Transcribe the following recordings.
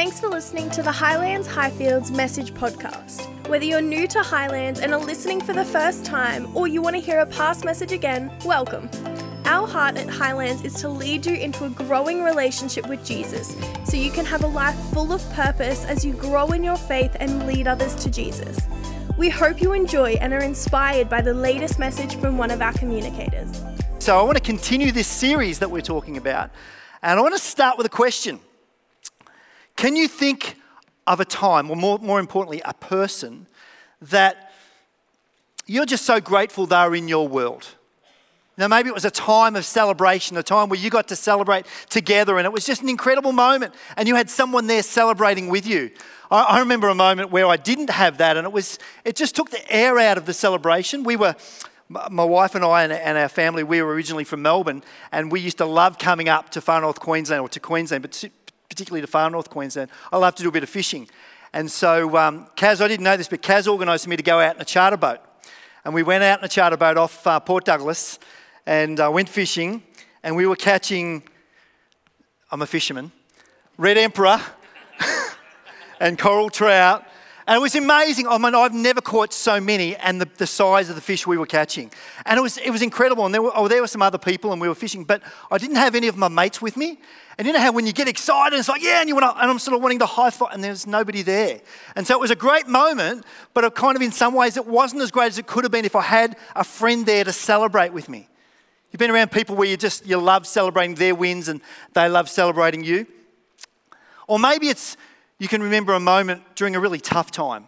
Thanks for listening to the Highlands Highfields Message Podcast. Whether you're new to Highlands and are listening for the first time, or you want to hear a past message again, welcome. Our heart at Highlands is to lead you into a growing relationship with Jesus so you can have a life full of purpose as you grow in your faith and lead others to Jesus. We hope you enjoy and are inspired by the latest message from one of our communicators. So, I want to continue this series that we're talking about, and I want to start with a question. Can you think of a time, or more, more importantly, a person that you're just so grateful they're in your world? Now, maybe it was a time of celebration, a time where you got to celebrate together, and it was just an incredible moment, and you had someone there celebrating with you. I, I remember a moment where I didn't have that, and it was it just took the air out of the celebration. We were my wife and I and, our family, we were originally from Melbourne, and we used to love coming up to far north Queensland or to Queensland, but particularly to far north Queensland. I love to do a bit of fishing. And so, um, Kaz, I didn't know this, but Kaz organised for me to go out in a charter boat. And we went out in a charter boat off uh, Port Douglas and uh, went fishing. And we were catching, I'm a fisherman, red emperor and coral trout and it was amazing. Oh, I mean, I've never caught so many and the, the size of the fish we were catching. And it was, it was incredible. And there were, oh, there were some other people and we were fishing, but I didn't have any of my mates with me. And you know how when you get excited, it's like, yeah, and you want to, and I'm sort of wanting to high five, and there's nobody there. And so it was a great moment, but it kind of in some ways it wasn't as great as it could have been if I had a friend there to celebrate with me. You've been around people where you just you love celebrating their wins and they love celebrating you. Or maybe it's you can remember a moment during a really tough time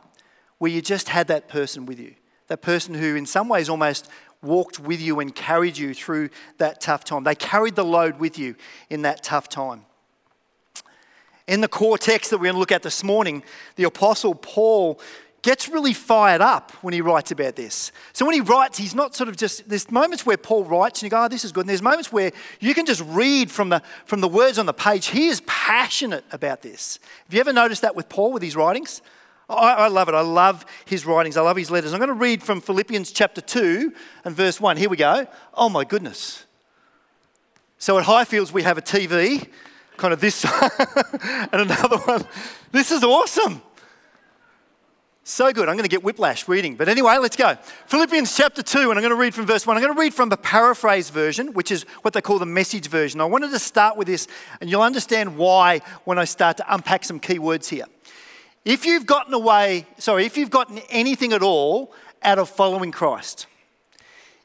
where you just had that person with you, that person who, in some ways, almost walked with you and carried you through that tough time. They carried the load with you in that tough time. In the core text that we're going to look at this morning, the Apostle Paul gets really fired up when he writes about this. So when he writes, he's not sort of just, there's moments where Paul writes and you go, oh, this is good. And there's moments where you can just read from the, from the words on the page. He is passionate about this. Have you ever noticed that with Paul, with his writings? I, I love it. I love his writings. I love his letters. I'm going to read from Philippians chapter 2 and verse 1. Here we go. Oh my goodness. So at Highfields, we have a TV, kind of this and another one. This is awesome. So good. I'm going to get whiplash reading. But anyway, let's go. Philippians chapter 2, and I'm going to read from verse 1. I'm going to read from the paraphrase version, which is what they call the message version. I wanted to start with this, and you'll understand why when I start to unpack some key words here. If you've gotten away, sorry, if you've gotten anything at all out of following Christ,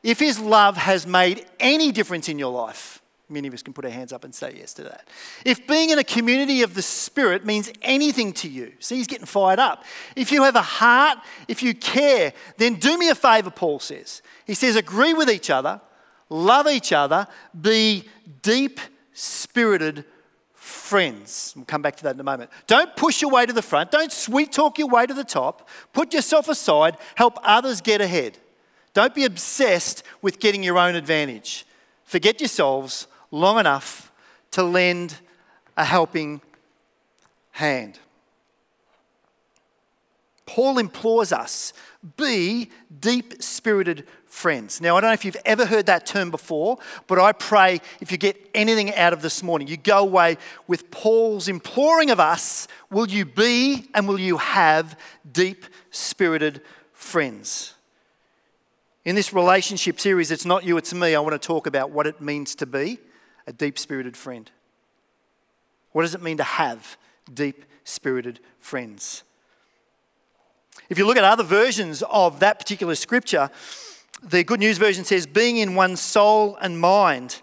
if his love has made any difference in your life, Many of us can put our hands up and say yes to that. If being in a community of the Spirit means anything to you, see, he's getting fired up. If you have a heart, if you care, then do me a favor, Paul says. He says, agree with each other, love each other, be deep spirited friends. We'll come back to that in a moment. Don't push your way to the front, don't sweet talk your way to the top. Put yourself aside, help others get ahead. Don't be obsessed with getting your own advantage. Forget yourselves long enough to lend a helping hand. Paul implores us be deep spirited friends. Now, I don't know if you've ever heard that term before, but I pray if you get anything out of this morning, you go away with Paul's imploring of us will you be and will you have deep spirited friends? In this relationship series, it's not you, it's me. I want to talk about what it means to be a deep spirited friend. What does it mean to have deep spirited friends? If you look at other versions of that particular scripture, the Good News Version says, being in one soul and mind.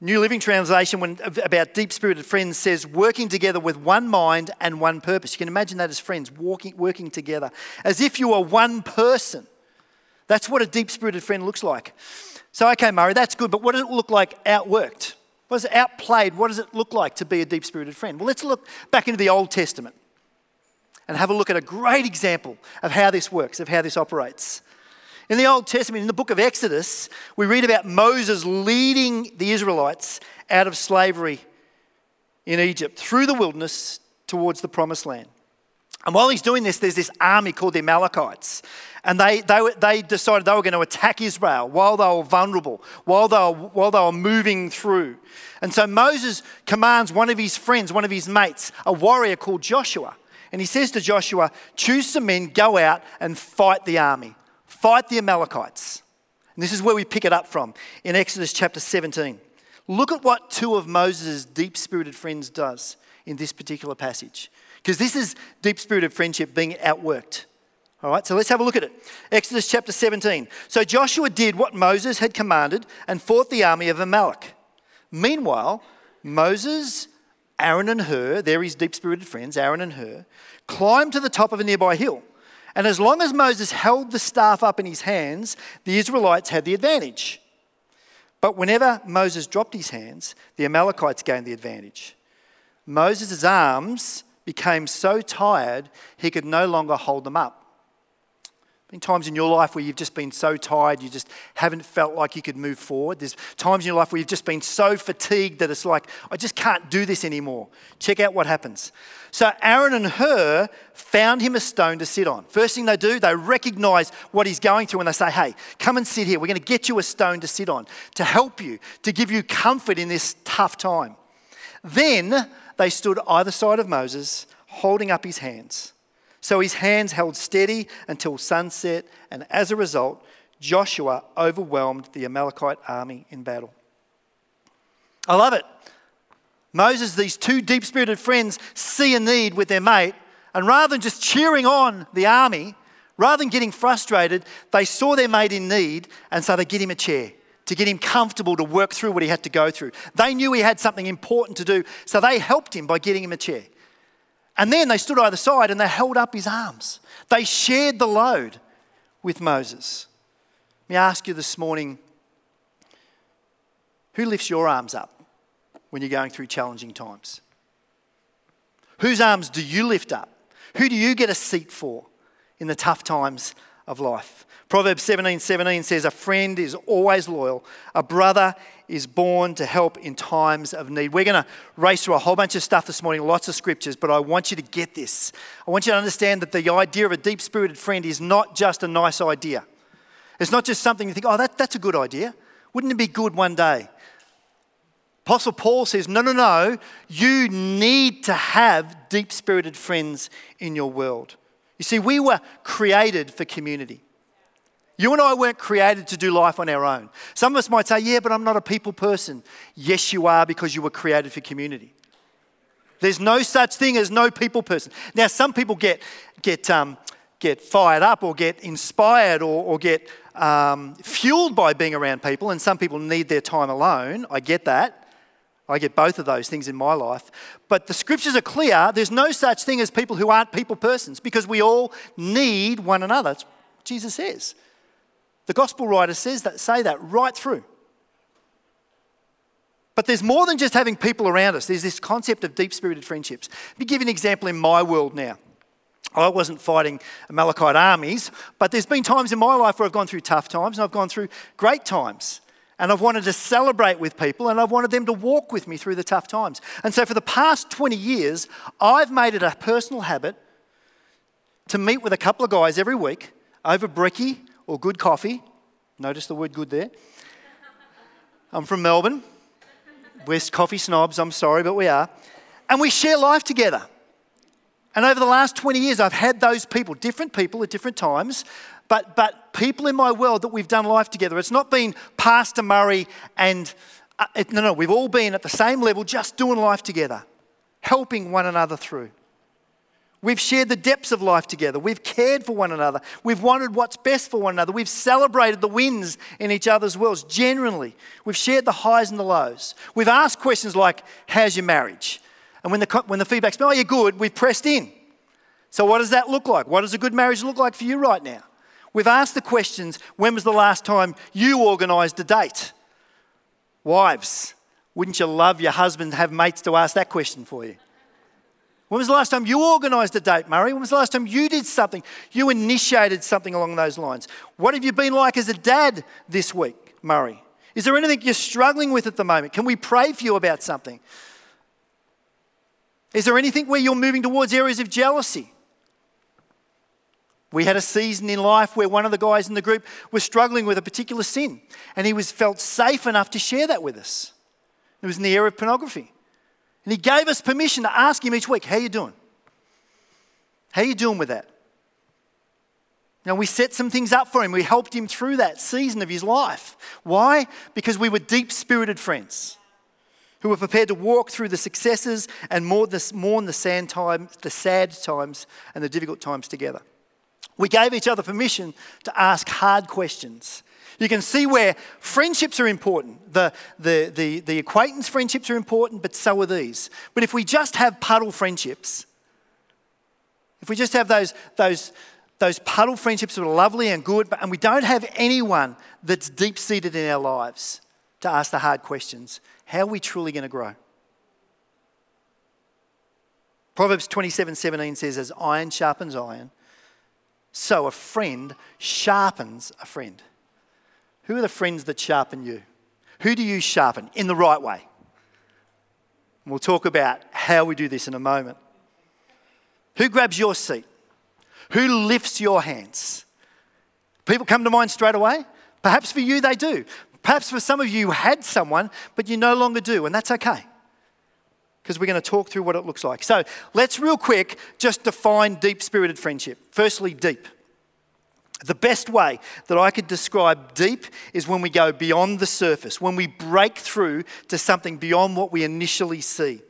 New Living Translation, when, about deep spirited friends, says working together with one mind and one purpose. You can imagine that as friends, walking, working together, as if you are one person. That's what a deep spirited friend looks like. So, okay, Murray, that's good, but what does it look like outworked? What is it outplayed? What does it look like to be a deep spirited friend? Well, let's look back into the Old Testament and have a look at a great example of how this works, of how this operates. In the Old Testament, in the book of Exodus, we read about Moses leading the Israelites out of slavery in Egypt through the wilderness towards the promised land. And while he's doing this, there's this army called the Amalekites. And they, they, they decided they were going to attack Israel while they were vulnerable, while they were, while they were moving through. And so Moses commands one of his friends, one of his mates, a warrior called Joshua. And he says to Joshua, Choose some men, go out and fight the army, fight the Amalekites. And this is where we pick it up from in Exodus chapter 17. Look at what two of Moses' deep spirited friends does in this particular passage. Because this is deep spirited friendship being outworked. All right, so let's have a look at it. Exodus chapter 17. So Joshua did what Moses had commanded and fought the army of Amalek. Meanwhile, Moses, Aaron, and Hur, they're his deep spirited friends, Aaron and Hur, climbed to the top of a nearby hill. And as long as Moses held the staff up in his hands, the Israelites had the advantage. But whenever Moses dropped his hands, the Amalekites gained the advantage. Moses' arms became so tired he could no longer hold them up. Been times in your life where you've just been so tired, you just haven't felt like you could move forward. There's times in your life where you've just been so fatigued that it's like, I just can't do this anymore. Check out what happens. So Aaron and Hur found him a stone to sit on. First thing they do, they recognize what he's going through and they say, Hey, come and sit here. We're going to get you a stone to sit on to help you, to give you comfort in this tough time. Then they stood either side of Moses, holding up his hands. So his hands held steady until sunset, and as a result, Joshua overwhelmed the Amalekite army in battle. I love it. Moses, these two deep spirited friends, see a need with their mate, and rather than just cheering on the army, rather than getting frustrated, they saw their mate in need, and so they get him a chair to get him comfortable to work through what he had to go through. They knew he had something important to do, so they helped him by getting him a chair. And then they stood either side and they held up his arms. They shared the load with Moses. Let me ask you this morning who lifts your arms up when you're going through challenging times? Whose arms do you lift up? Who do you get a seat for in the tough times of life? Proverbs 17 17 says, A friend is always loyal, a brother is born to help in times of need. We're going to race through a whole bunch of stuff this morning, lots of scriptures, but I want you to get this. I want you to understand that the idea of a deep spirited friend is not just a nice idea. It's not just something you think, oh, that, that's a good idea. Wouldn't it be good one day? Apostle Paul says, no, no, no, you need to have deep spirited friends in your world. You see, we were created for community. You and I weren't created to do life on our own. Some of us might say, yeah, but I'm not a people person. Yes, you are because you were created for community. There's no such thing as no people person. Now, some people get, get, um, get fired up or get inspired or, or get um, fueled by being around people, and some people need their time alone. I get that. I get both of those things in my life. But the scriptures are clear there's no such thing as people who aren't people persons because we all need one another. That's Jesus says. The gospel writers says that, say that right through. But there's more than just having people around us. There's this concept of deep spirited friendships. Let me give you an example in my world now. I wasn't fighting Amalekite armies, but there's been times in my life where I've gone through tough times and I've gone through great times. And I've wanted to celebrate with people and I've wanted them to walk with me through the tough times. And so for the past 20 years, I've made it a personal habit to meet with a couple of guys every week over brekkie or good coffee. Notice the word good there. I'm from Melbourne. We're coffee snobs, I'm sorry, but we are. And we share life together. And over the last 20 years, I've had those people, different people at different times, but, but people in my world that we've done life together. It's not been Pastor Murray and, uh, it, no, no, we've all been at the same level, just doing life together, helping one another through. We've shared the depths of life together. We've cared for one another. We've wanted what's best for one another. We've celebrated the wins in each other's worlds, generally. We've shared the highs and the lows. We've asked questions like, How's your marriage? And when the, when the feedback's been, Oh, you're good, we've pressed in. So, what does that look like? What does a good marriage look like for you right now? We've asked the questions When was the last time you organised a date? Wives, wouldn't you love your husband to have mates to ask that question for you? When was the last time you organised a date, Murray? When was the last time you did something? You initiated something along those lines. What have you been like as a dad this week, Murray? Is there anything you're struggling with at the moment? Can we pray for you about something? Is there anything where you're moving towards areas of jealousy? We had a season in life where one of the guys in the group was struggling with a particular sin, and he was felt safe enough to share that with us. It was in the area of pornography. And he gave us permission to ask him each week, How you doing? How you doing with that? Now, we set some things up for him. We helped him through that season of his life. Why? Because we were deep spirited friends who were prepared to walk through the successes and mourn the, times, the sad times and the difficult times together. We gave each other permission to ask hard questions. You can see where friendships are important. The, the, the, the acquaintance friendships are important, but so are these. But if we just have puddle friendships, if we just have those, those, those puddle friendships that are lovely and good, but, and we don't have anyone that's deep seated in our lives to ask the hard questions, how are we truly going to grow? Proverbs 27 17 says, As iron sharpens iron, so a friend sharpens a friend. Who are the friends that sharpen you? Who do you sharpen in the right way? And we'll talk about how we do this in a moment. Who grabs your seat? Who lifts your hands? People come to mind straight away. Perhaps for you, they do. Perhaps for some of you, you had someone, but you no longer do, and that's okay. Because we're going to talk through what it looks like. So let's, real quick, just define deep spirited friendship. Firstly, deep. The best way that I could describe deep is when we go beyond the surface, when we break through to something beyond what we initially see.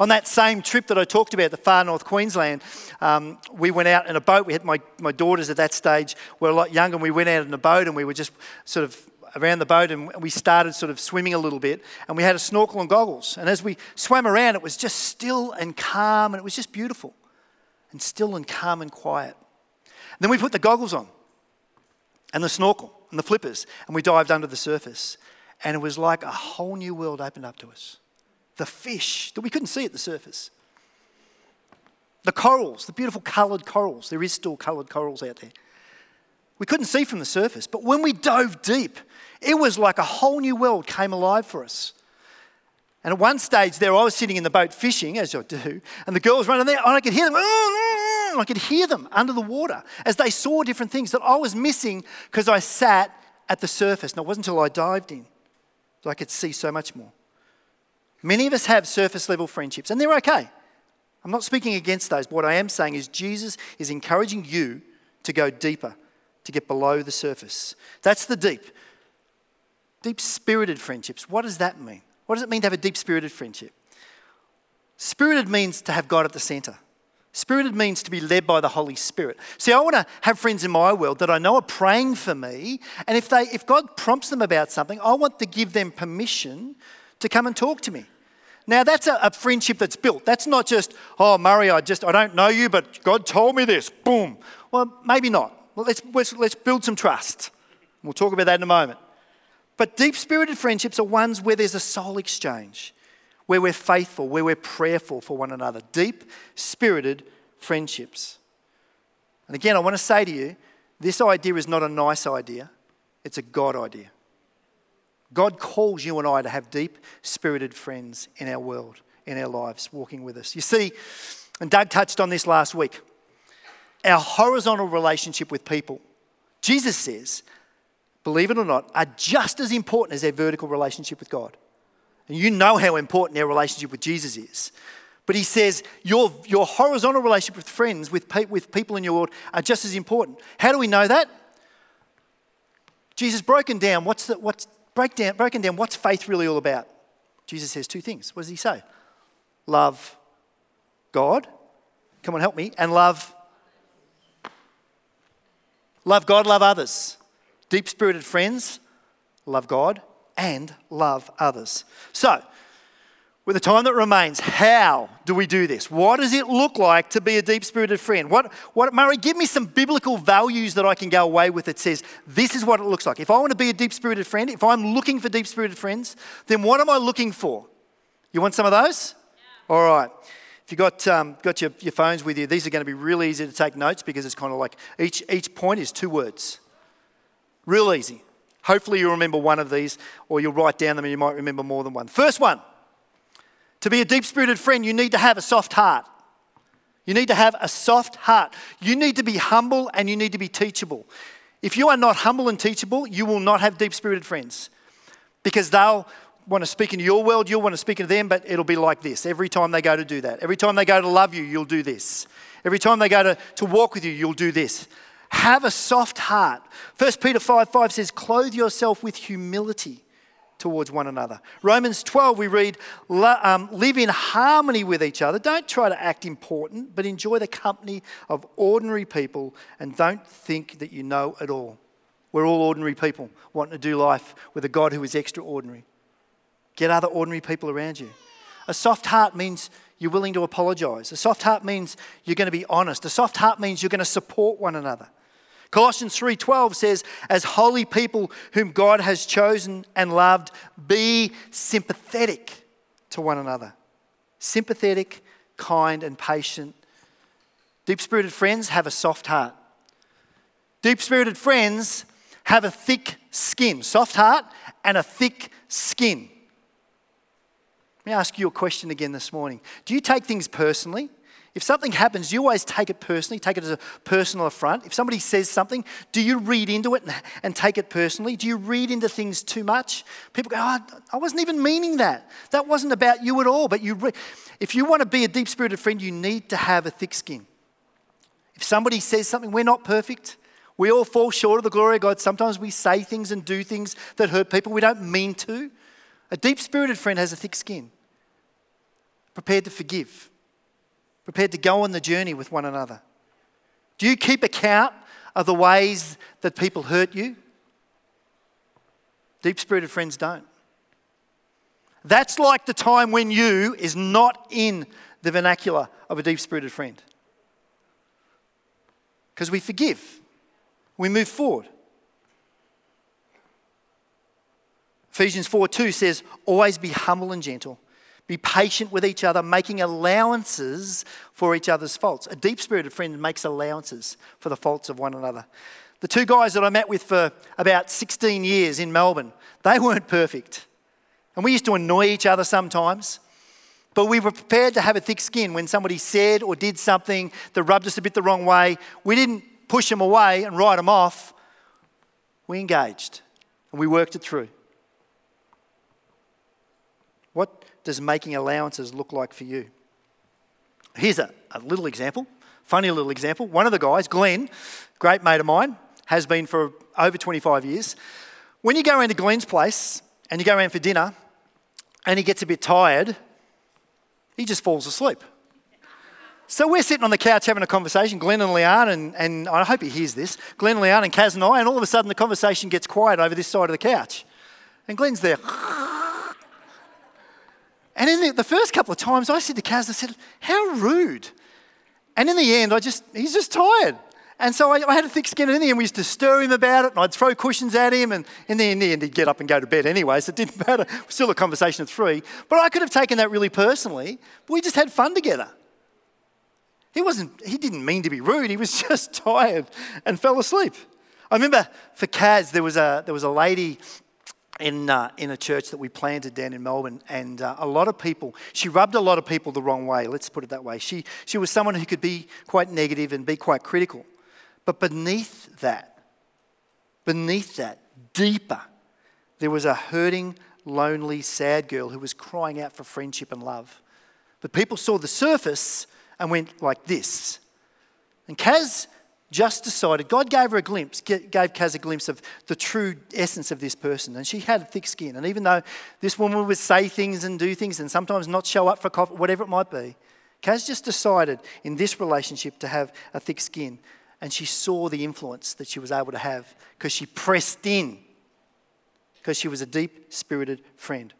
On that same trip that I talked about, the far north Queensland, um, we went out in a boat. We had my, my daughters at that stage were a lot younger, and we went out in a boat and we were just sort of around the boat and we started sort of swimming a little bit and we had a snorkel and goggles. And as we swam around, it was just still and calm and it was just beautiful and still and calm and quiet. And then we put the goggles on and the snorkel and the flippers and we dived under the surface. And it was like a whole new world opened up to us. The fish that we couldn't see at the surface. The corals, the beautiful coloured corals. There is still coloured corals out there. We couldn't see from the surface, but when we dove deep, it was like a whole new world came alive for us. And at one stage there, I was sitting in the boat fishing, as I do, and the girls running there, and I could hear them, mm, mm, mm, I could hear them under the water as they saw different things that I was missing because I sat at the surface. And it wasn't until I dived in that I could see so much more. Many of us have surface level friendships, and they're okay. I'm not speaking against those, but what I am saying is Jesus is encouraging you to go deeper, to get below the surface. That's the deep. Deep spirited friendships. What does that mean? What does it mean to have a deep spirited friendship? Spirited means to have God at the center. Spirited means to be led by the Holy Spirit. See, I want to have friends in my world that I know are praying for me, and if they if God prompts them about something, I want to give them permission to come and talk to me. Now that's a, a friendship that's built. That's not just, oh Murray, I just I don't know you, but God told me this. Boom. Well, maybe not. Well, let's, let's, let's build some trust. We'll talk about that in a moment. But deep spirited friendships are ones where there's a soul exchange, where we're faithful, where we're prayerful for one another. Deep spirited friendships. And again, I want to say to you this idea is not a nice idea, it's a God idea. God calls you and I to have deep spirited friends in our world, in our lives, walking with us. You see, and Doug touched on this last week, our horizontal relationship with people. Jesus says believe it or not, are just as important as their vertical relationship with God. And you know how important their relationship with Jesus is. But he says your, your horizontal relationship with friends, with, pe- with people in your world, are just as important. How do we know that? Jesus broken down, what's the, what's, break down, broken down, what's faith really all about? Jesus says two things. What does he say? Love God, come on, help me, and love. Love God, love others. Deep spirited friends love God and love others. So, with the time that remains, how do we do this? What does it look like to be a deep spirited friend? What, what, Murray, give me some biblical values that I can go away with that says this is what it looks like. If I want to be a deep spirited friend, if I'm looking for deep spirited friends, then what am I looking for? You want some of those? Yeah. All right. If you've got, um, got your, your phones with you, these are going to be really easy to take notes because it's kind of like each, each point is two words. Real easy. Hopefully, you'll remember one of these, or you'll write down them and you might remember more than one. First one to be a deep spirited friend, you need to have a soft heart. You need to have a soft heart. You need to be humble and you need to be teachable. If you are not humble and teachable, you will not have deep spirited friends because they'll want to speak into your world, you'll want to speak into them, but it'll be like this. Every time they go to do that, every time they go to love you, you'll do this. Every time they go to, to walk with you, you'll do this. Have a soft heart. 1 Peter 5 5 says, Clothe yourself with humility towards one another. Romans 12, we read, um, Live in harmony with each other. Don't try to act important, but enjoy the company of ordinary people and don't think that you know it all. We're all ordinary people wanting to do life with a God who is extraordinary. Get other ordinary people around you. A soft heart means you're willing to apologize. A soft heart means you're going to be honest. A soft heart means you're going to support one another. Colossians 3:12 says, "As holy people whom God has chosen and loved, be sympathetic to one another." Sympathetic, kind and patient. Deep-spirited friends have a soft heart. Deep-spirited friends have a thick skin, soft heart and a thick skin. Let me ask you a question again this morning. Do you take things personally? If something happens, do you always take it personally, take it as a personal affront? If somebody says something, do you read into it and, and take it personally? Do you read into things too much? People go, oh, I wasn't even meaning that. That wasn't about you at all. But you re- if you want to be a deep spirited friend, you need to have a thick skin. If somebody says something, we're not perfect. We all fall short of the glory of God. Sometimes we say things and do things that hurt people we don't mean to. A deep spirited friend has a thick skin prepared to forgive, prepared to go on the journey with one another? Do you keep account of the ways that people hurt you? Deep spirited friends don't. That's like the time when you is not in the vernacular of a deep spirited friend. Because we forgive, we move forward. Ephesians 4 2 says, Always be humble and gentle be patient with each other, making allowances for each other's faults. A deep spirited friend makes allowances for the faults of one another. The two guys that I met with for about 16 years in Melbourne, they weren't perfect. And we used to annoy each other sometimes. But we were prepared to have a thick skin when somebody said or did something that rubbed us a bit the wrong way. We didn't push them away and write them off. We engaged and we worked it through. What does making allowances look like for you? Here's a, a little example, funny little example. One of the guys, Glenn, great mate of mine, has been for over 25 years. When you go around to Glenn's place and you go around for dinner and he gets a bit tired, he just falls asleep. So we're sitting on the couch having a conversation, Glenn and Leanne, and, and I hope he hears this. Glenn, Leanne, and Kaz and I, and all of a sudden the conversation gets quiet over this side of the couch. And Glenn's there. And in the, the first couple of times, I said to Kaz, I said, How rude. And in the end, I just, he's just tired. And so I, I, had a thick skin, and in the end, we used to stir him about it, and I'd throw cushions at him, and in the, in the end, he'd get up and go to bed anyway, so it didn't matter. Still a conversation of three. But I could have taken that really personally, but we just had fun together. He wasn't, he didn't mean to be rude, he was just tired and fell asleep. I remember for Kaz, there was a, there was a lady in, uh, in a church that we planted down in Melbourne, and uh, a lot of people, she rubbed a lot of people the wrong way, let's put it that way. She, she was someone who could be quite negative and be quite critical. But beneath that, beneath that, deeper, there was a hurting, lonely, sad girl who was crying out for friendship and love. But people saw the surface and went like this. And Kaz just decided, God gave her a glimpse, gave Kaz a glimpse of the true essence of this person. And she had thick skin. And even though this woman would say things and do things and sometimes not show up for coffee, whatever it might be, Kaz just decided in this relationship to have a thick skin. And she saw the influence that she was able to have because she pressed in, because she was a deep spirited friend.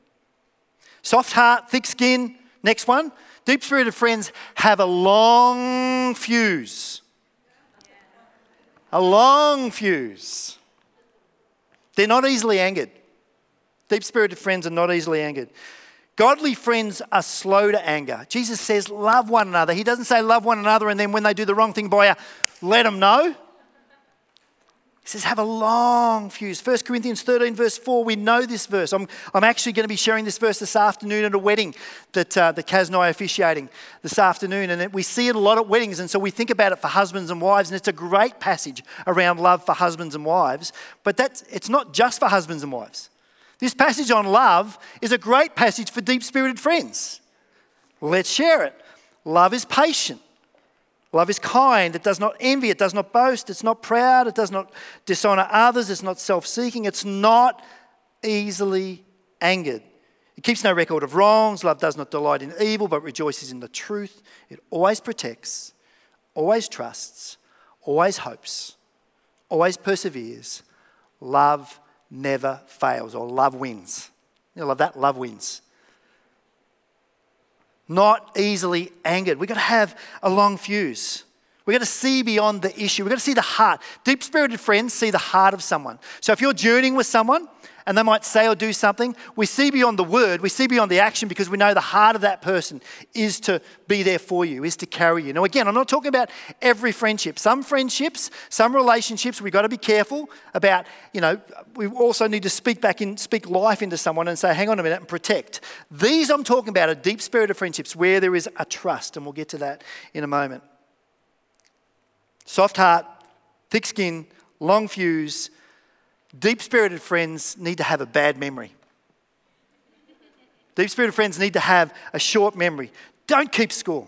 Soft heart, thick skin. Next one. Deep spirited friends have a long fuse a long fuse. They're not easily angered. Deep spirited friends are not easily angered. Godly friends are slow to anger. Jesus says, Love one another. He doesn't say, Love one another, and then when they do the wrong thing by you, let them know. He says, have a long fuse. 1 Corinthians 13, verse 4, we know this verse. I'm, I'm actually going to be sharing this verse this afternoon at a wedding that, uh, that Kaz and I are officiating this afternoon. And we see it a lot at weddings, and so we think about it for husbands and wives, and it's a great passage around love for husbands and wives. But that's, it's not just for husbands and wives. This passage on love is a great passage for deep spirited friends. Let's share it. Love is patient. Love is kind. It does not envy. It does not boast. It's not proud. It does not dishonor others. It's not self seeking. It's not easily angered. It keeps no record of wrongs. Love does not delight in evil, but rejoices in the truth. It always protects, always trusts, always hopes, always perseveres. Love never fails, or love wins. You love that? Love wins not easily angered. We've got to have a long fuse. We've got to see beyond the issue. We've got to see the heart. Deep spirited friends see the heart of someone. So if you're journeying with someone and they might say or do something, we see beyond the word, we see beyond the action because we know the heart of that person is to be there for you, is to carry you. Now, again, I'm not talking about every friendship. Some friendships, some relationships, we've got to be careful about, you know, we also need to speak back in, speak life into someone and say, hang on a minute and protect. These I'm talking about are deep spirit of friendships where there is a trust, and we'll get to that in a moment. Soft heart, thick skin, long fuse, Deep spirited friends need to have a bad memory. Deep spirited friends need to have a short memory. Don't keep score.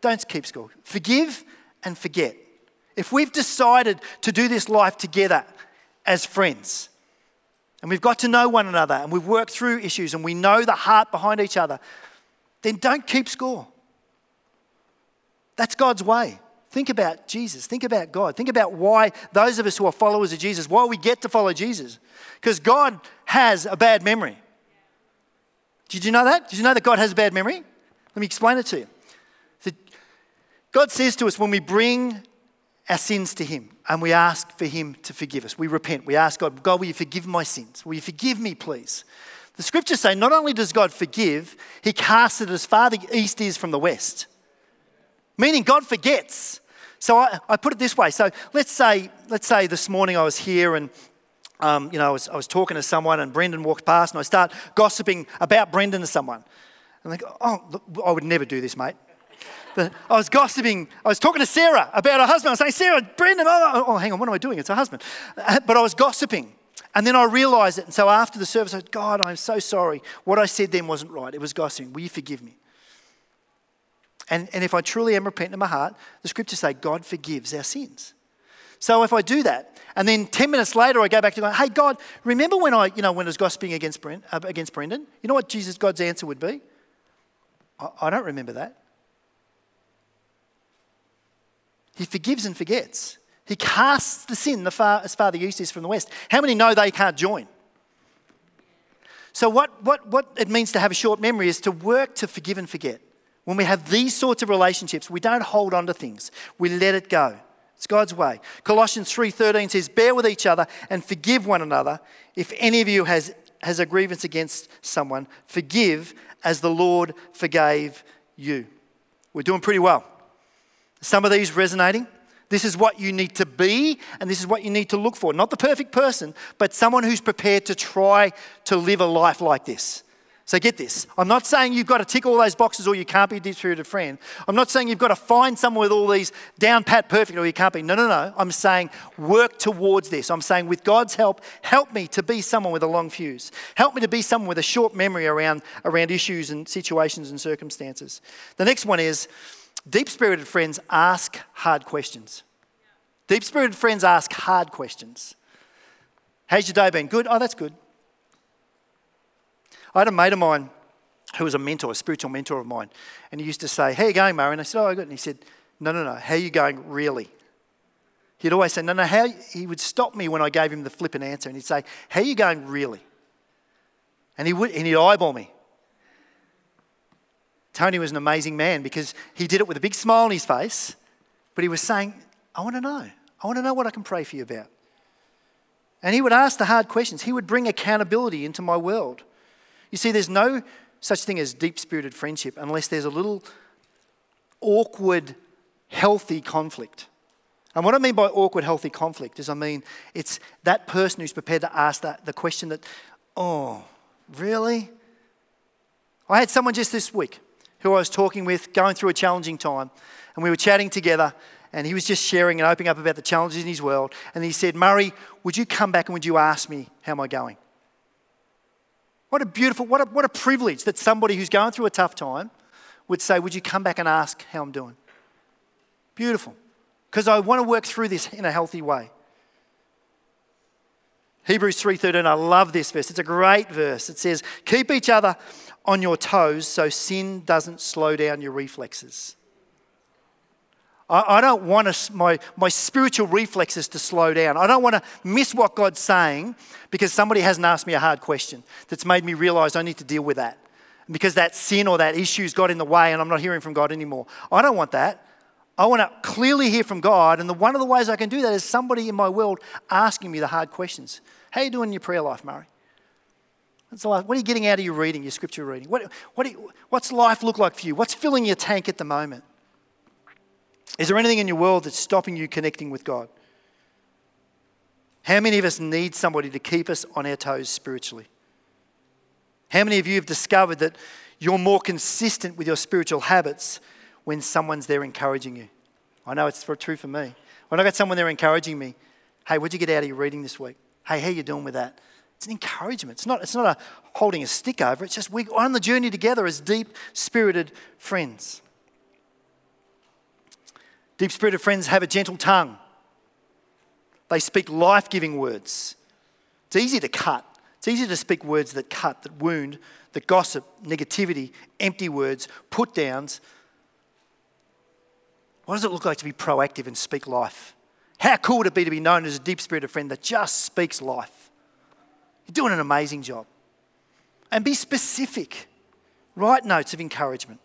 Don't keep score. Forgive and forget. If we've decided to do this life together as friends, and we've got to know one another, and we've worked through issues, and we know the heart behind each other, then don't keep score. That's God's way. Think about Jesus. Think about God. Think about why those of us who are followers of Jesus, why we get to follow Jesus. Because God has a bad memory. Did you know that? Did you know that God has a bad memory? Let me explain it to you. God says to us when we bring our sins to Him and we ask for Him to forgive us, we repent. We ask God, God, will you forgive my sins? Will you forgive me, please? The scriptures say not only does God forgive, He casts it as far the east is from the west. Meaning God forgets. So I, I put it this way. So let's say, let's say this morning I was here and um, you know, I was, I was talking to someone and Brendan walked past and I start gossiping about Brendan to someone. And they go, oh, look, I would never do this, mate. But I was gossiping, I was talking to Sarah about her husband. I was saying, Sarah, Brendan, oh, oh, oh hang on, what am I doing? It's her husband. Uh, but I was gossiping. And then I realized it. And so after the service, I said, God, I'm so sorry. What I said then wasn't right. It was gossiping. Will you forgive me? And, and if I truly am repentant in my heart, the scriptures say God forgives our sins. So if I do that, and then 10 minutes later I go back to going, hey, God, remember when I, you know, when I was gossiping against, Brent, uh, against Brendan? You know what Jesus, God's answer would be? I, I don't remember that. He forgives and forgets. He casts the sin the far, as far the east is from the west. How many know they can't join? So, what, what, what it means to have a short memory is to work to forgive and forget. When we have these sorts of relationships, we don't hold on to things. We let it go. It's God's way. Colossians 3:13 says, "Bear with each other and forgive one another. If any of you has has a grievance against someone, forgive as the Lord forgave you." We're doing pretty well. Some of these resonating. This is what you need to be, and this is what you need to look for. Not the perfect person, but someone who's prepared to try to live a life like this. So get this. I'm not saying you've got to tick all those boxes or you can't be a deep spirited friend. I'm not saying you've got to find someone with all these down pat perfect or you can't be. No, no, no. I'm saying work towards this. I'm saying with God's help, help me to be someone with a long fuse. Help me to be someone with a short memory around, around issues and situations and circumstances. The next one is deep spirited friends ask hard questions. Deep spirited friends ask hard questions. How's your day been? Good? Oh, that's good. I had a mate of mine who was a mentor, a spiritual mentor of mine, and he used to say, How you going, Murray? And I said, Oh, I'm good. And he said, No, no, no. How you going really? He'd always say, No, no, how? He would stop me when I gave him the flippant answer, and he'd say, How you going really? And, he would, and he'd eyeball me. Tony was an amazing man because he did it with a big smile on his face, but he was saying, I want to know. I want to know what I can pray for you about. And he would ask the hard questions. He would bring accountability into my world. You see, there's no such thing as deep spirited friendship unless there's a little awkward, healthy conflict. And what I mean by awkward, healthy conflict is I mean it's that person who's prepared to ask that, the question that, oh, really? I had someone just this week who I was talking with, going through a challenging time, and we were chatting together, and he was just sharing and opening up about the challenges in his world. And he said, Murray, would you come back and would you ask me how am I going? What a beautiful, what a, what a privilege that somebody who's going through a tough time would say, Would you come back and ask how I'm doing? Beautiful. Because I want to work through this in a healthy way. Hebrews 3:13 I love this verse. It's a great verse. It says, "Keep each other on your toes so sin doesn't slow down your reflexes." I, I don't want my, my spiritual reflexes to slow down. I don't want to miss what God's saying because somebody hasn't asked me a hard question that's made me realize I need to deal with that. Because that sin or that issue's got in the way and I'm not hearing from God anymore. I don't want that. I want to clearly hear from God, and the, one of the ways I can do that is somebody in my world asking me the hard questions. How are you doing in your prayer life, Murray? What are you getting out of your reading, your scripture reading? What, what you, what's life look like for you? What's filling your tank at the moment? Is there anything in your world that's stopping you connecting with God? How many of us need somebody to keep us on our toes spiritually? How many of you have discovered that you're more consistent with your spiritual habits when someone's there encouraging you? I know it's true for me. When I got someone there encouraging me, hey, what'd you get out of your reading this week? Hey, how you doing with that? It's an encouragement. It's not, it's not a holding a stick over. It's just we're on the journey together as deep spirited friends. Deep spirited friends have a gentle tongue. They speak life giving words. It's easy to cut. It's easy to speak words that cut, that wound, that gossip, negativity, empty words, put downs. What does it look like to be proactive and speak life? How cool would it be to be known as a deep spirited friend that just speaks life? You're doing an amazing job. And be specific. Write notes of encouragement.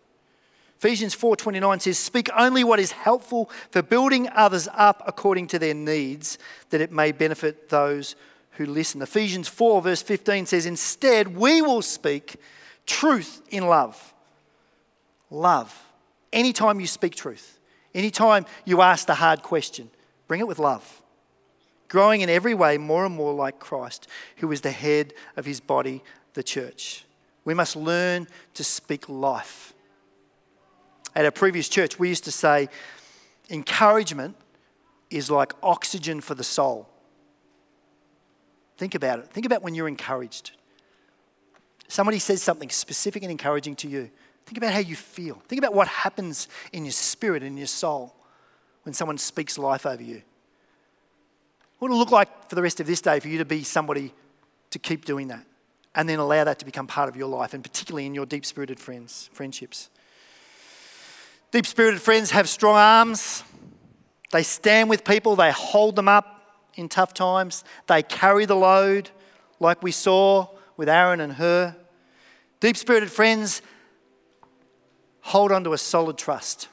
Ephesians 4:29 says, "Speak only what is helpful for building others up according to their needs, that it may benefit those who listen." Ephesians 4 verse 15 says, "Instead, we will speak truth in love." Love. Anytime you speak truth, anytime you ask the hard question, bring it with love. Growing in every way more and more like Christ, who is the head of his body, the church. We must learn to speak life at our previous church, we used to say encouragement is like oxygen for the soul. Think about it. Think about when you're encouraged. Somebody says something specific and encouraging to you. Think about how you feel. Think about what happens in your spirit and your soul when someone speaks life over you. What would it look like for the rest of this day for you to be somebody to keep doing that and then allow that to become part of your life and particularly in your deep spirited friends, friendships? Deep spirited friends have strong arms. They stand with people, they hold them up in tough times, they carry the load, like we saw with Aaron and Hur. Deep spirited friends hold on to a solid trust.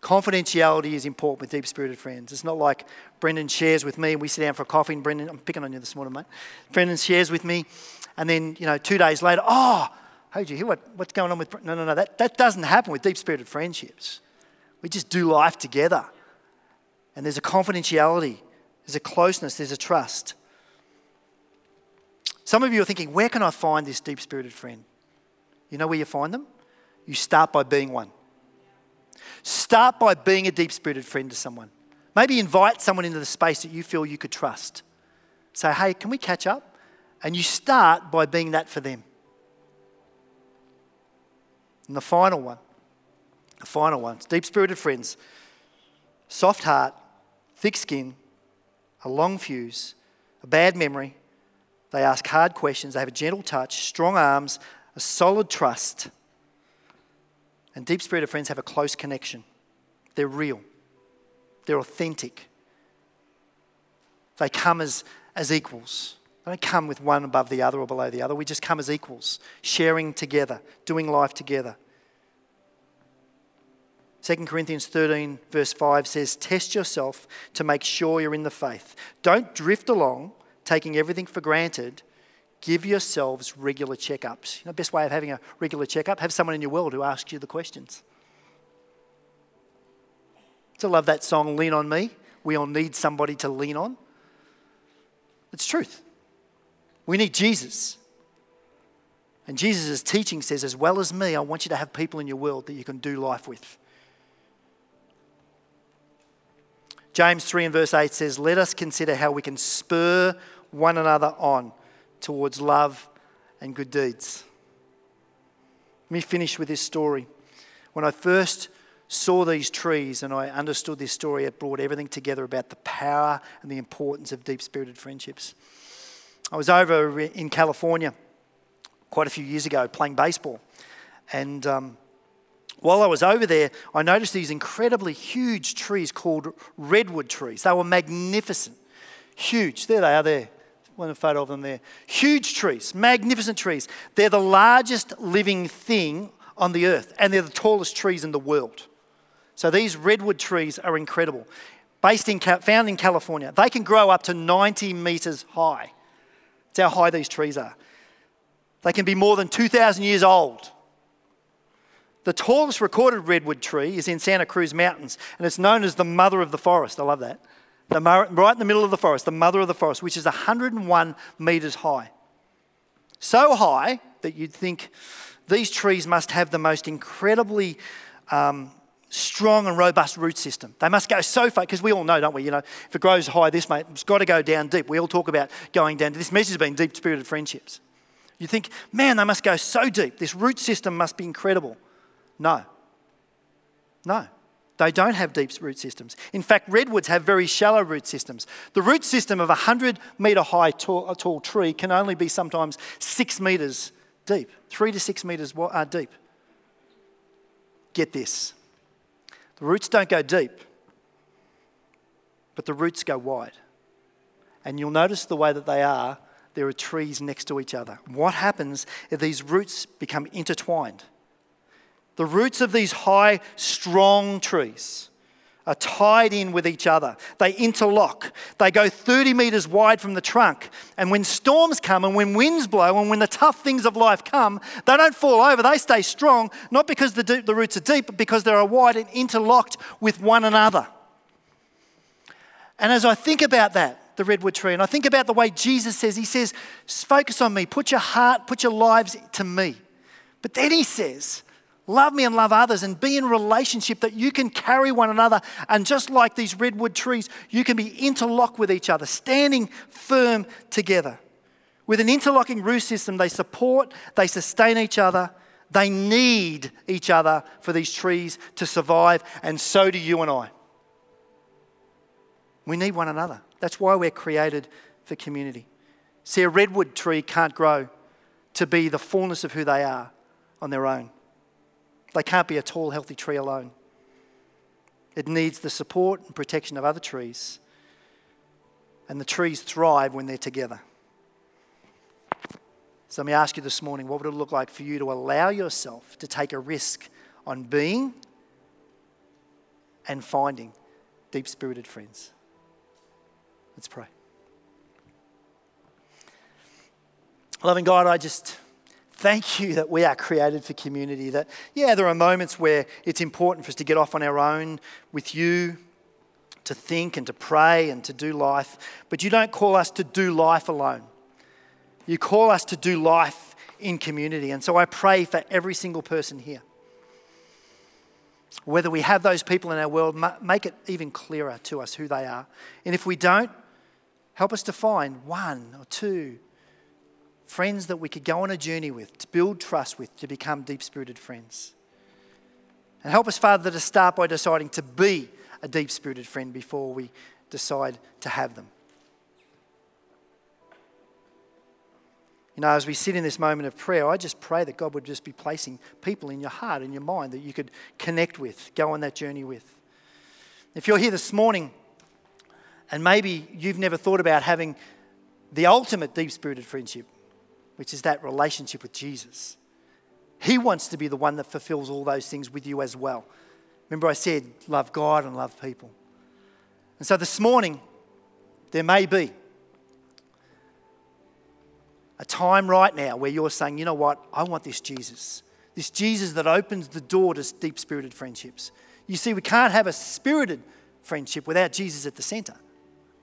Confidentiality is important with deep spirited friends. It's not like Brendan shares with me and we sit down for a coffee and Brendan, I'm picking on you this morning, mate. Brendan shares with me and then, you know, two days later, oh, hey, you hear what, what's going on with. No, no, no, that, that doesn't happen with deep spirited friendships. We just do life together. And there's a confidentiality, there's a closeness, there's a trust. Some of you are thinking, where can I find this deep spirited friend? You know where you find them? You start by being one. Start by being a deep spirited friend to someone. Maybe invite someone into the space that you feel you could trust. Say, hey, can we catch up? And you start by being that for them. And the final one, the final one, deep spirited friends, soft heart, thick skin, a long fuse, a bad memory. They ask hard questions. They have a gentle touch, strong arms, a solid trust. And deep spirited friends have a close connection. They're real, they're authentic. They come as, as equals. Don't come with one above the other or below the other. We just come as equals, sharing together, doing life together. 2 Corinthians 13, verse 5 says, Test yourself to make sure you're in the faith. Don't drift along, taking everything for granted. Give yourselves regular checkups. You know, the best way of having a regular checkup? Have someone in your world who asks you the questions. So I love that song, Lean on Me. we all need somebody to lean on. It's truth. We need Jesus. And Jesus' teaching says, as well as me, I want you to have people in your world that you can do life with. James 3 and verse 8 says, Let us consider how we can spur one another on towards love and good deeds. Let me finish with this story. When I first saw these trees and I understood this story, it brought everything together about the power and the importance of deep spirited friendships. I was over in California quite a few years ago playing baseball. And um, while I was over there, I noticed these incredibly huge trees called redwood trees. They were magnificent, huge. There they are, there. One photo of them there. Huge trees, magnificent trees. They're the largest living thing on the earth, and they're the tallest trees in the world. So these redwood trees are incredible. Based in, found in California, they can grow up to 90 meters high. How high these trees are. They can be more than 2,000 years old. The tallest recorded redwood tree is in Santa Cruz Mountains, and it's known as the mother of the forest. I love that. The, right in the middle of the forest, the mother of the forest, which is 101 meters high. So high that you'd think these trees must have the most incredibly um, strong and robust root system. They must go so far, because we all know, don't we? You know, if it grows high, this mate, it's got to go down deep. We all talk about going down. This message has been deep spirited friendships. You think, man, they must go so deep. This root system must be incredible. No. No. They don't have deep root systems. In fact, redwoods have very shallow root systems. The root system of a 100 metre high tall, tall, tree can only be sometimes six metres deep, three to six metres uh, deep. Get this the roots don't go deep, but the roots go wide. And you'll notice the way that they are, there are trees next to each other. What happens if these roots become intertwined? The roots of these high, strong trees are tied in with each other. They interlock. They go 30 metres wide from the trunk. And when storms come and when winds blow and when the tough things of life come, they don't fall over. They stay strong, not because the, the roots are deep, but because they are wide and interlocked with one another. And as I think about that, the redwood tree, and I think about the way Jesus says, He says, focus on me, put your heart, put your lives to me. But then He says, Love me and love others and be in relationship that you can carry one another. And just like these redwood trees, you can be interlocked with each other, standing firm together. With an interlocking root system, they support, they sustain each other, they need each other for these trees to survive, and so do you and I. We need one another. That's why we're created for community. See, a redwood tree can't grow to be the fullness of who they are on their own. They can't be a tall, healthy tree alone. It needs the support and protection of other trees. And the trees thrive when they're together. So let me ask you this morning what would it look like for you to allow yourself to take a risk on being and finding deep spirited friends? Let's pray. Loving God, I just Thank you that we are created for community. That, yeah, there are moments where it's important for us to get off on our own with you, to think and to pray and to do life. But you don't call us to do life alone. You call us to do life in community. And so I pray for every single person here. Whether we have those people in our world, make it even clearer to us who they are. And if we don't, help us to find one or two friends that we could go on a journey with, to build trust with, to become deep spirited friends. And help us, Father, to start by deciding to be a deep spirited friend before we decide to have them. You know, as we sit in this moment of prayer, I just pray that God would just be placing people in your heart and your mind that you could connect with, go on that journey with. If you're here this morning and maybe you've never thought about having the ultimate deep spirited friendship, which is that relationship with Jesus. He wants to be the one that fulfills all those things with you as well. Remember, I said, love God and love people. And so this morning, there may be a time right now where you're saying, you know what, I want this Jesus. This Jesus that opens the door to deep spirited friendships. You see, we can't have a spirited friendship without Jesus at the center.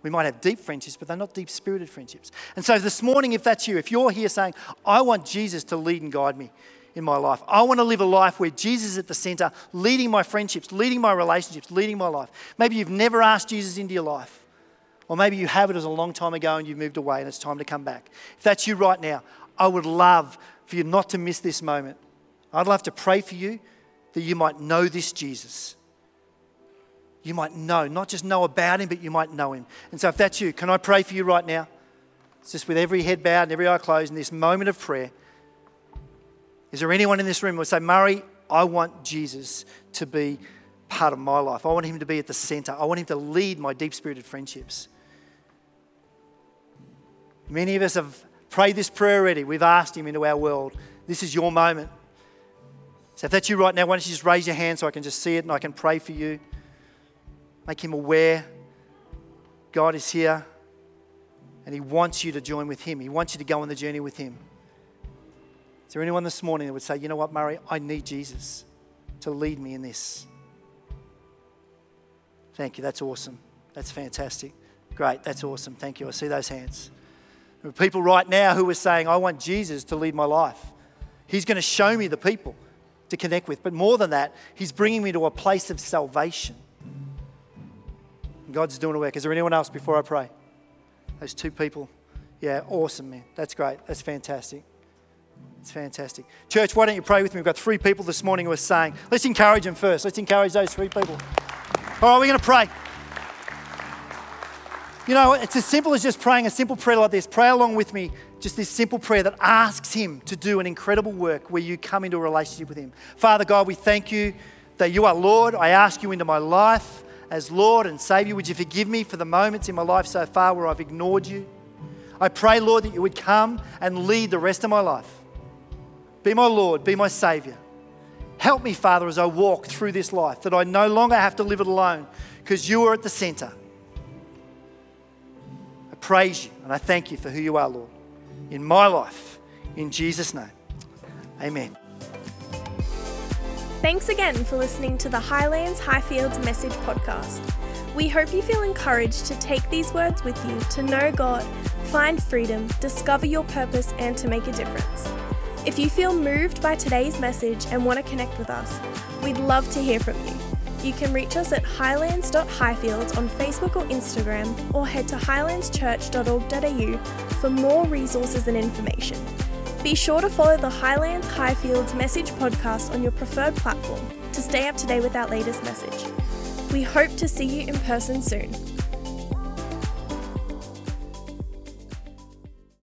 We might have deep friendships, but they're not deep spirited friendships. And so this morning, if that's you, if you're here saying, I want Jesus to lead and guide me in my life, I want to live a life where Jesus is at the center, leading my friendships, leading my relationships, leading my life. Maybe you've never asked Jesus into your life. Or maybe you have it as a long time ago and you've moved away and it's time to come back. If that's you right now, I would love for you not to miss this moment. I'd love to pray for you that you might know this Jesus. You might know, not just know about him, but you might know him. And so, if that's you, can I pray for you right now? It's just with every head bowed and every eye closed in this moment of prayer. Is there anyone in this room who would say, Murray, I want Jesus to be part of my life? I want him to be at the center. I want him to lead my deep spirited friendships. Many of us have prayed this prayer already. We've asked him into our world. This is your moment. So if that's you right now, why don't you just raise your hand so I can just see it and I can pray for you? Make him aware God is here and he wants you to join with him. He wants you to go on the journey with him. Is there anyone this morning that would say, you know what, Murray, I need Jesus to lead me in this? Thank you. That's awesome. That's fantastic. Great. That's awesome. Thank you. I see those hands. There are people right now who are saying, I want Jesus to lead my life. He's going to show me the people to connect with. But more than that, He's bringing me to a place of salvation. God's doing a work. Is there anyone else before I pray? Those two people. Yeah, awesome, man. That's great. That's fantastic. It's fantastic. Church, why don't you pray with me? We've got three people this morning who are saying, let's encourage them first. Let's encourage those three people. All right, we're going to pray. You know, it's as simple as just praying a simple prayer like this. Pray along with me, just this simple prayer that asks Him to do an incredible work where you come into a relationship with Him. Father God, we thank you that you are Lord. I ask you into my life as Lord and Savior. Would you forgive me for the moments in my life so far where I've ignored you? I pray, Lord, that you would come and lead the rest of my life. Be my Lord, be my Savior. Help me, Father, as I walk through this life, that I no longer have to live it alone because you are at the center I praise you and I thank you for who you are, Lord, in my life. In Jesus' name, amen. Thanks again for listening to the Highlands Highfields Message Podcast. We hope you feel encouraged to take these words with you to know God, find freedom, discover your purpose, and to make a difference. If you feel moved by today's message and want to connect with us, we'd love to hear from you. You can reach us at highlands.highfields on Facebook or Instagram, or head to highlandschurch.org.au for more resources and information. Be sure to follow the Highlands Highfields Message podcast on your preferred platform to stay up to date with our latest message. We hope to see you in person soon.